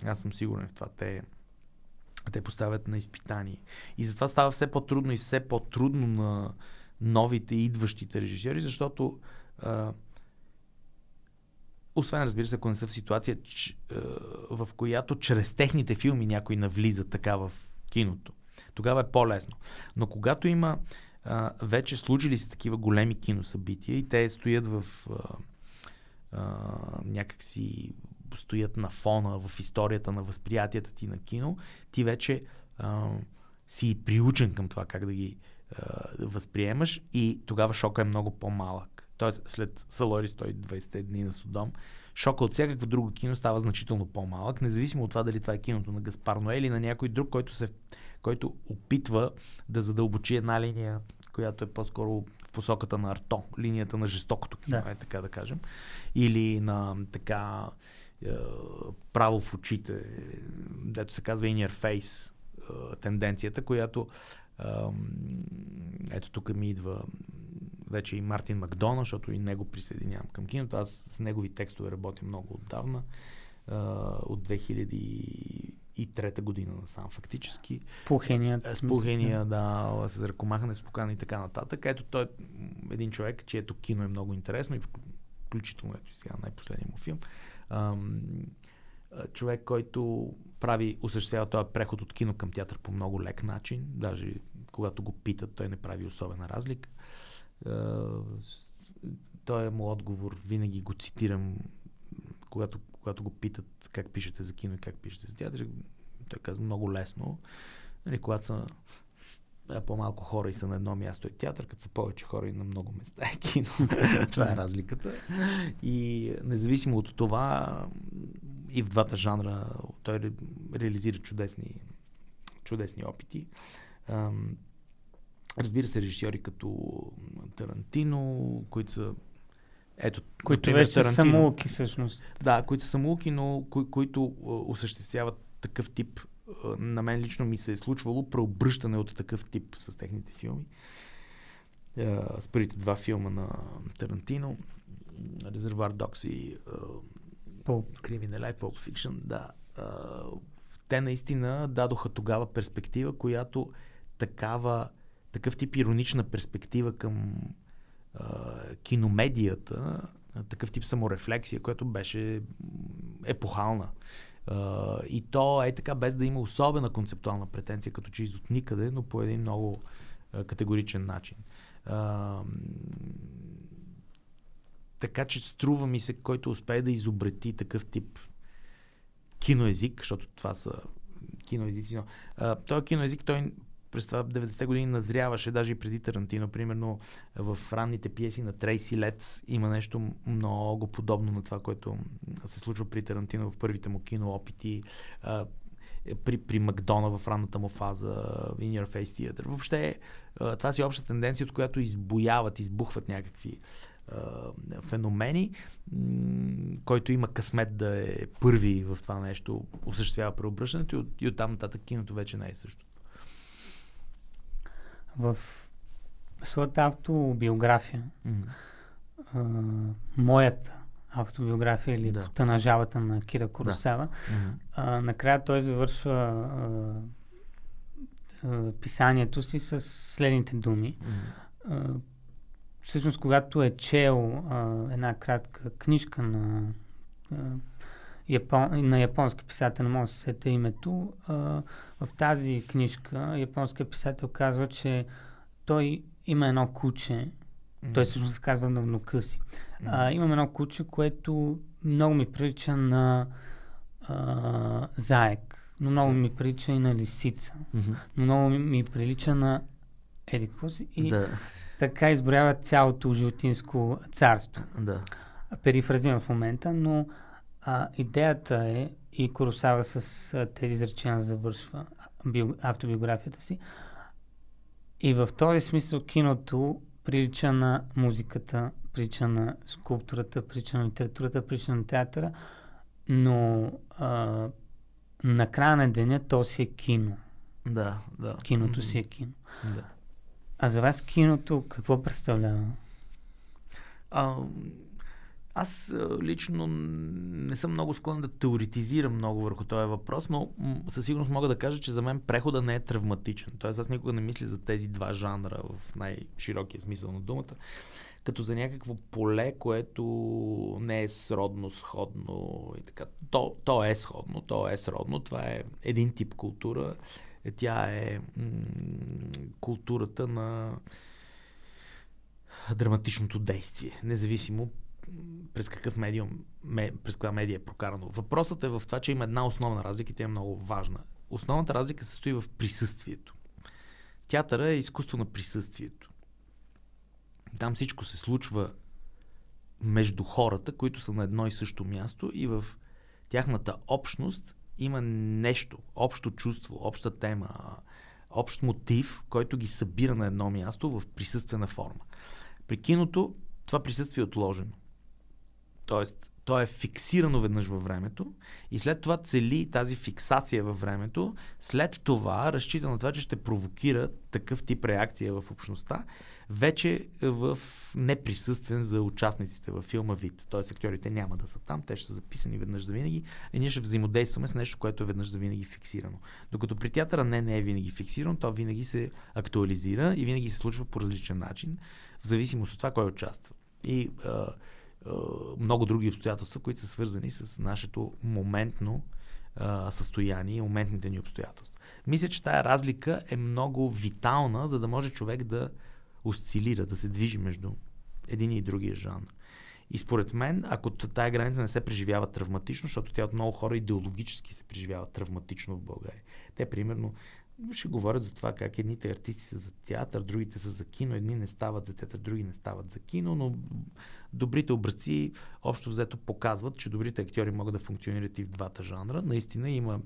Аз съм сигурен в това. Те, те поставят на изпитание. И затова става все по-трудно и все по-трудно на новите идващите режисьори, защото а, освен, разбира се, ако не са в ситуация, ч, а, в която чрез техните филми някой навлиза така в киното, тогава е по-лесно. Но когато има а, вече случили се такива големи киносъбития и те стоят в а, а, някакси стоят на фона в историята на възприятията ти на кино, ти вече а, си приучен към това как да ги а, възприемаш и тогава шока е много по-малък. Тоест след Салори 120 дни на Содом, шока от всякакво друго кино става значително по-малък, независимо от това дали това е киното на Гаспар Ноел или на някой друг, който, се, който опитва да задълбочи една линия която е по-скоро в посоката на арто, линията на жестокото кино, да. е така да кажем. Или на така право в очите, дето се казва in your face е, тенденцията, която е, ето тук ми идва вече и Мартин Макдона, защото и него присъединявам към киното. Аз с негови текстове работя много отдавна. Е, от 2000 и трета година насам фактически. Пухения. С пухения, да, с ръкомахане с покана и така нататък. Ето той е един човек, чието кино е много интересно и включително ето сега най-последния му филм. Ам, човек, който прави, осъществява този преход от кино към театър по много лек начин. Даже когато го питат, той не прави особена разлика. той е му отговор, винаги го цитирам, когато когато го питат как пишете за кино и как пишете за театър, той казва много лесно. Нали, когато са по-малко хора и са на едно място е театър, като са повече хора и на много места е кино. това е разликата. И независимо от това, и в двата жанра той ре, реализира чудесни, чудесни опити. Разбира се, режисьори като Тарантино, които са ето, които например, вече са самоуки, всъщност. Да, които са самоуки, но кои, които осъществяват такъв тип. На мен лично ми се е случвало преобръщане от такъв тип с техните филми. С първите два филма на Тарантино, Резервуар Докс и Криминал и Pulp Fiction, да. Те наистина дадоха тогава перспектива, която такава, такъв тип иронична перспектива към киномедията, такъв тип саморефлексия, която беше епохална. И то е така, без да има особена концептуална претенция, като че от никъде, но по един много категоричен начин. Uh, така че струва ми се, който успее да изобрети такъв тип киноезик, защото това са киноезици, но uh, този киноезик, той през това 90-те години назряваше, даже и преди Тарантино, примерно в ранните пиеси на Трейси Лец има нещо много подобно на това, което се случва при Тарантино в първите му кино опити, при, при Макдона в ранната му фаза, In Your Face Theater. Въобще това си обща тенденция, от която избояват, избухват някакви феномени, който има късмет да е първи в това нещо, осъществява преобръщането и, от, и оттам нататък киното вече не е също в своята автобиография, mm-hmm. а, моята автобиография или да. Тънажавата на Кира Коросава, да. mm-hmm. а, накрая той завършва а, а, писанието си с следните думи. Mm-hmm. А, всъщност, когато е чел а, една кратка книжка на а, Япон, на японски писател, не мога да се сета името. А, в тази книжка японският писател казва, че той има едно куче, mm-hmm. той всъщност казва на внука си. Mm-hmm. А, имам едно куче, което много ми прилича на а, заек, но много ми прилича и на лисица, mm-hmm. но много ми, ми прилича на еди И да. така изброява цялото животинско царство. Да. Перифразирам в момента, но а, идеята е, и Коросава с а, тези изречения завършва био, автобиографията си, и в този смисъл киното прилича на музиката, прилича на скулптурата, прилича на литературата, прилича на театъра, но а, на края на деня то си е кино. Да, да. Киното си е кино. Да. А за вас киното какво представлява? А, аз лично не съм много склонен да теоретизирам много върху този въпрос, но със сигурност мога да кажа, че за мен прехода не е травматичен. Тоест аз никога не мисля за тези два жанра в най-широкия смисъл на думата, като за някакво поле, което не е сродно, сходно и така. То, то е сходно, то е сродно. Това е един тип култура. Тя е м- културата на драматичното действие, независимо през какъв медиум, през каква медия е прокарано. Въпросът е в това, че има една основна разлика и тя е много важна. Основната разлика се стои в присъствието. Театъра е изкуство на присъствието. Там всичко се случва между хората, които са на едно и също място и в тяхната общност има нещо, общо чувство, обща тема, общ мотив, който ги събира на едно място в присъствена форма. При киното това присъствие е отложено. Тоест, то е фиксирано веднъж във времето и след това цели тази фиксация във времето. След това разчита на това, че ще провокира такъв тип реакция в общността, вече в неприсъствен за участниците във филма вид. Тоест, актьорите няма да са там, те ще са записани веднъж за винаги и ние ще взаимодействаме с нещо, което е веднъж за винаги фиксирано. Докато при театъра не, не е винаги фиксирано, то винаги се актуализира и винаги се случва по различен начин, в зависимост от това кой участва. И а, много други обстоятелства, които са свързани с нашето моментно състояние, моментните ни обстоятелства. Мисля, че тая разлика е много витална, за да може човек да осцилира, да се движи между един и другия жанр. И според мен, ако тая граница не се преживява травматично, защото тя от много хора идеологически се преживява травматично в България. Те, примерно, ще говорят за това как едните артисти са за театър, другите са за кино, едни не стават за театър, други не стават за кино, но добрите образци общо взето показват, че добрите актьори могат да функционират и в двата жанра. Наистина има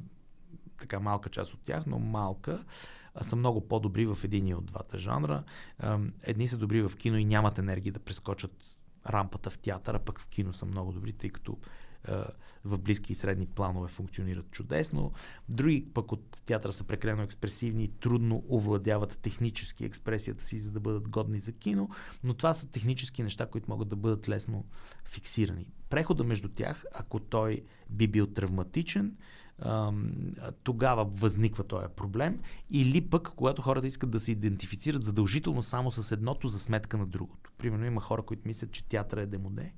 така малка част от тях, но малка са много по-добри в един от двата жанра. Едни са добри в кино и нямат енергия да прескочат рампата в театъра, пък в кино са много добри, тъй като в близки и средни планове функционират чудесно. Други пък от театъра са прекалено експресивни трудно овладяват технически експресията си, за да бъдат годни за кино, но това са технически неща, които могат да бъдат лесно фиксирани. Прехода между тях, ако той би бил травматичен, тогава възниква този проблем. Или пък, когато хората искат да се идентифицират задължително само с едното за сметка на другото. Примерно има хора, които мислят, че театър е демоде,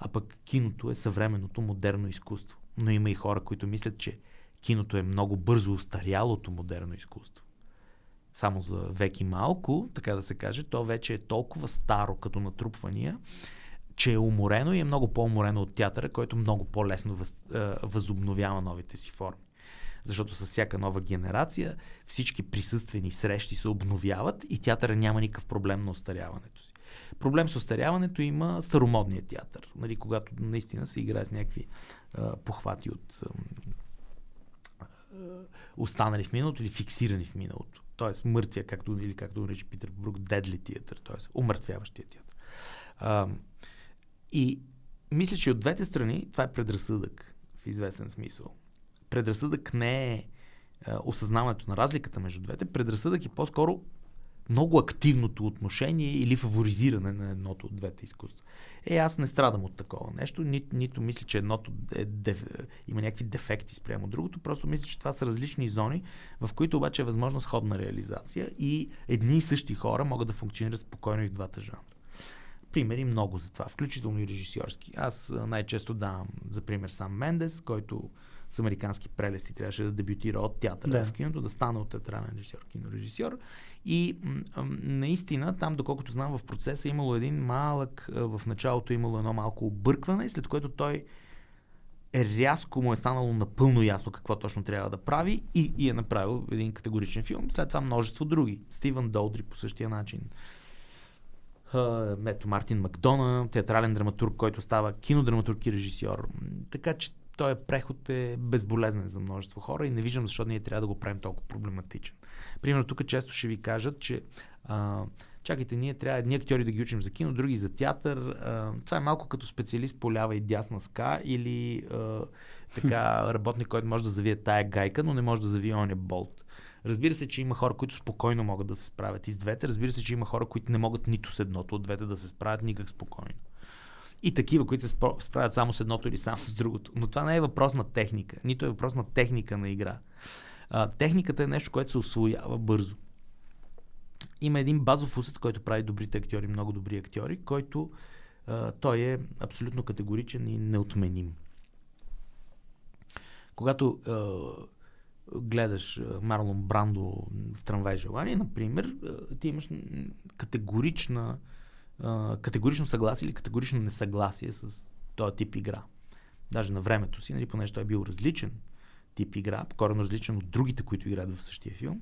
а пък киното е съвременното модерно изкуство. Но има и хора, които мислят, че киното е много бързо устарялото модерно изкуство. Само за век и малко, така да се каже, то вече е толкова старо като натрупвания, че е уморено и е много по-уморено от театъра, който много по-лесно въз, е, възобновява новите си форми. Защото с всяка нова генерация всички присъствени срещи се обновяват и театъра няма никакъв проблем на остаряването си. Проблем с остаряването има старомодният театър, нали, когато наистина се играе с някакви а, похвати от а, останали в миналото или фиксирани в миналото. Тоест мъртвия, както, или както нарича Питър Брук, дедли театър, т.е. умъртвяващия театър. А, и мисля, че от двете страни това е предразсъдък в известен смисъл. Предразсъдък не е осъзнаването на разликата между двете. Предразсъдък е по-скоро много активното отношение или фаворизиране на едното от двете изкуства. Е, аз не страдам от такова нещо, Ни, нито мисля, че едното е, деф, има някакви дефекти спрямо другото, просто мисля, че това са различни зони, в които обаче е възможна сходна реализация и едни и същи хора могат да функционират спокойно и в двата жанра. Примери много за това, включително и режисьорски. Аз най-често давам за пример сам Мендес, който с американски прелести трябваше да дебютира от театъра да. в киното, да стане от театрален режисьор, кинорежисьор. И наистина, там, доколкото знам, в процеса е имало един малък, в началото е имало едно малко объркване, след което той е рязко му е станало напълно ясно какво точно трябва да прави и, и е направил един категоричен филм. След това множество други. Стивън Долдри по същия начин. ето Мартин Макдона, театрален драматург, който става кинодраматург и режисьор. Така че този преход е безболезнен за множество хора и не виждам защо ние трябва да го правим толкова проблематичен. Примерно тук често ще ви кажат, че а, чакайте, ние трябва едни актьори да ги учим за кино, други за театър. А, това е малко като специалист по лява и дясна ска или а, така работник, който може да завие тая гайка, но не може да завие оня болт. Разбира се, че има хора, които спокойно могат да се справят и с двете. Разбира се, че има хора, които не могат нито с едното от двете да се справят никак спокойно и такива, които се справят само с едното или само с другото. Но това не е въпрос на техника, нито е въпрос на техника на игра. А, техниката е нещо, което се освоява бързо. Има един базов усет, който прави добрите актьори, много добри актьори, който а, той е абсолютно категоричен и неотменим. Когато а, гледаш Марлон Брандо в трамвай желание, например, ти имаш категорична категорично съгласие или категорично несъгласие с този тип игра. Даже на времето си, нали, понеже той е бил различен тип игра, коренно различен от другите, които играят в същия филм,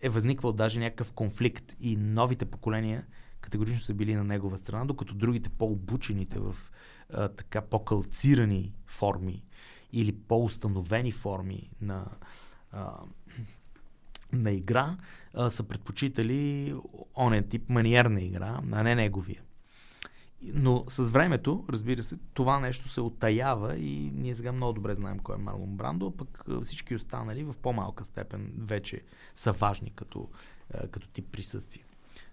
е възниквал даже някакъв конфликт и новите поколения категорично са били на негова страна, докато другите по-обучените в така по-калцирани форми или по-установени форми на на игра са предпочитали онен тип маниерна игра, а не неговия. Но с времето, разбира се, това нещо се оттаява и ние сега много добре знаем кой е Марлон Брандо, пък всички останали в по-малка степен вече са важни като, като тип присъствие.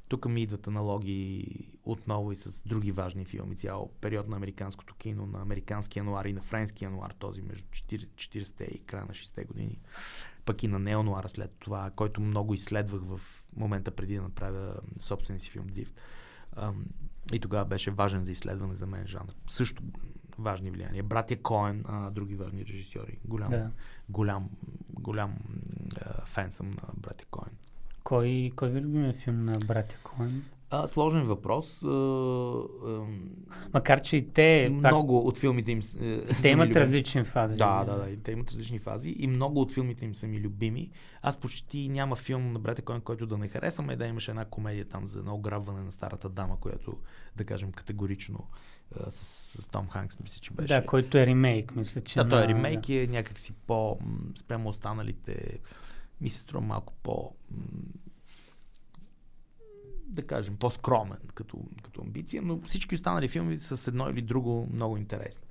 Тук ми идват аналогии отново и с други важни филми. Цял период на американското кино, на американски януар и на френски януар, този между 40-те и края на 60-те години пък и на неонуара след това, който много изследвах в момента преди да направя собствения си филм Дзифт. И тогава беше важен за изследване за мен жанр. Също важни влияния. Братя Коен, а, други важни режисьори. Голям, да. голям, голям а, фен съм на братя Коен. Кой, кой ви любимия филм на братя Коен? А, сложен въпрос. А, а, Макар, че и те... много пак... от филмите им е, Те имат различни фази. Да, да, да. Те имат различни фази и много от филмите им са ми любими. Аз почти няма филм на Брете Коен, който да не харесвам. Е да имаше една комедия там за едно ограбване на старата дама, която, да кажем, категорично с, с Том Ханкс, мисля, че беше. Да, който е ремейк, мисля, че. Да, той е ремейк да. е някакси по, спрямо останалите, ми се струва малко по да кажем, по-скромен като, като амбиция, но всички останали филми са с едно или друго много интересни.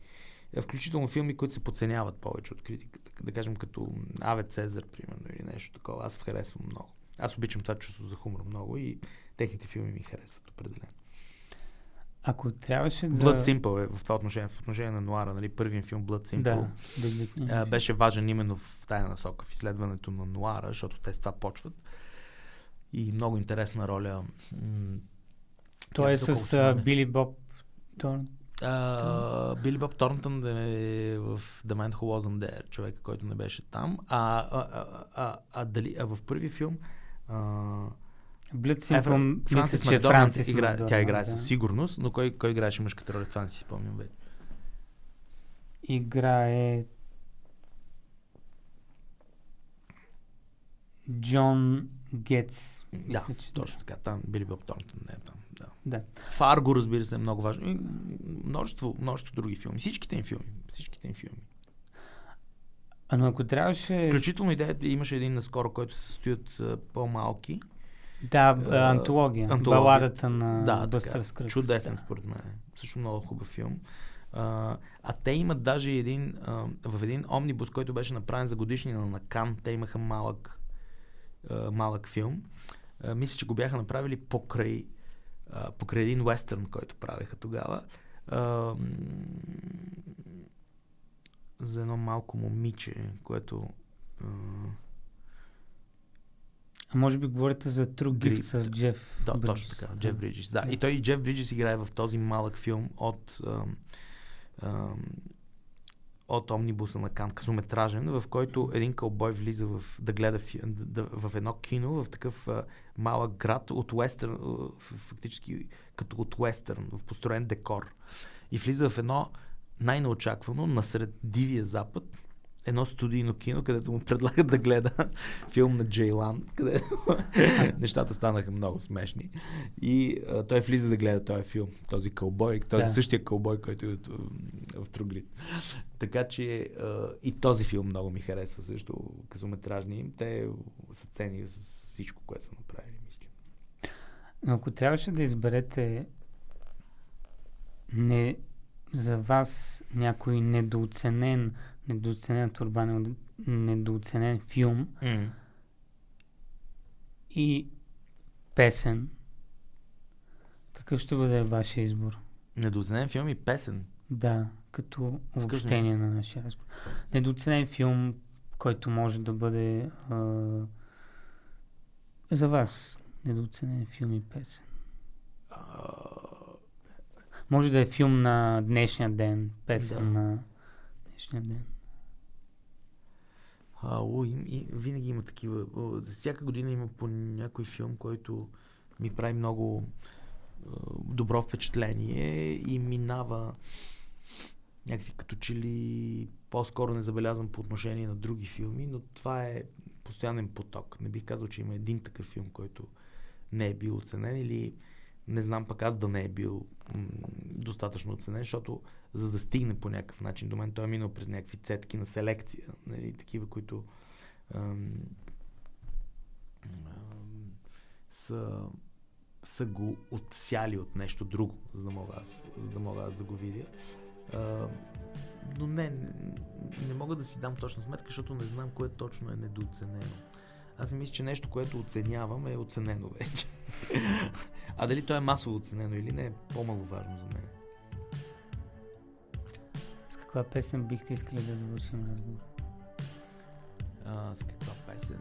Е, включително филми, които се подценяват повече от критиката. Да кажем като Аве Цезар, примерно, или нещо такова. Аз харесвам много. Аз обичам това чувство за хумор много и техните филми ми харесват определено. Ако трябваше да... Blood Simple е в това отношение, в отношение на Нуара, нали, първият филм Blood Simple да, да, беше важен именно в тая насока, в изследването на Нуара, защото те с това почват и много интересна роля. Той е с uh, Били Боб Торн. Били Боб Торнтън е в The Man Who Wasn't There, човек, който не беше там. А, а, а, а, а, дали, а в първи филм Блицин, е, Франсис че Франсис игра, тя играе да. със сигурност, но кой, кой играеше мъжката роля? Това не си спомням вече. Играе Джон Гетс да, че точно така. Там Били Боб Торнтън не е там. Да. да. Фарго, разбира се, е много важно. И множество, множество други филми. Всичките им филми. Всичките им филми. А но ако трябваше... Включително идеята, имаше един наскоро, който се състои от по-малки. Да, uh, антология. антология. Баладата на да, Бъстър Скръпс. Чудесен, да. според мен. Също много хубав филм. Uh, а те имат даже един, uh, в един омнибус, който беше направен за годишнина на Кан, те имаха малък, малък филм а, мисля, че го бяха направили покрай, а, покрай един вестърн, който правеха тогава. А, за едно малко момиче, което... А, а може би говорите за True Gift с Джеф Да, Бриджис. точно така, Джеф Бриджис. Да. И той и Джеф Бриджис играе в този малък филм от а, а, от омнибуса на Кан, късометражен, в който един кълбой влиза в, да гледа да, в едно кино, в такъв а, малък град от уестърн, фактически като от уестърн, в построен декор. И влиза в едно най-неочаквано, насред дивия запад, едно студийно кино, където му предлагат да гледа филм на Джейлан, където нещата станаха много смешни. И а, той влиза да гледа този филм, този кълбой, този да. същия кълбой, който е в, в Труглит. Така че а, и този филм много ми харесва също, късометражни им. Те са цени с всичко, което са направили, мисля. Но ако трябваше да изберете не за вас някой недооценен недооценен турбан, недооценен филм mm. и песен, какъв ще бъде вашия избор? Недооценен филм и песен? Да, като обобщение на нашия разговор. Недооценен филм, който може да бъде а, за вас. Недооценен филм и песен. Може да е филм на днешния ден, песен да. на днешния ден. А, о, и, винаги има такива. Всяка година има по някой филм, който ми прави много добро впечатление и минава някакси като че ли по-скоро не забелязвам по отношение на други филми, но това е постоянен поток. Не бих казал, че има един такъв филм, който не е бил оценен или не знам пък аз да не е бил м- достатъчно оценен, защото за да стигне по някакъв начин до мен, той е минал през някакви цетки на селекция, нали, такива, които ам, ам, са, са го отсяли от нещо друго, за да мога аз, за да, мога аз да го видя. А, но не, не, не мога да си дам точна сметка, защото не знам кое точно е недооценено. Аз мисля, че нещо, което оценявам е оценено вече. а дали то е масово оценено или не е по-мало важно за мен. Каква песен бихте искали да завършим разговор? с каква песен?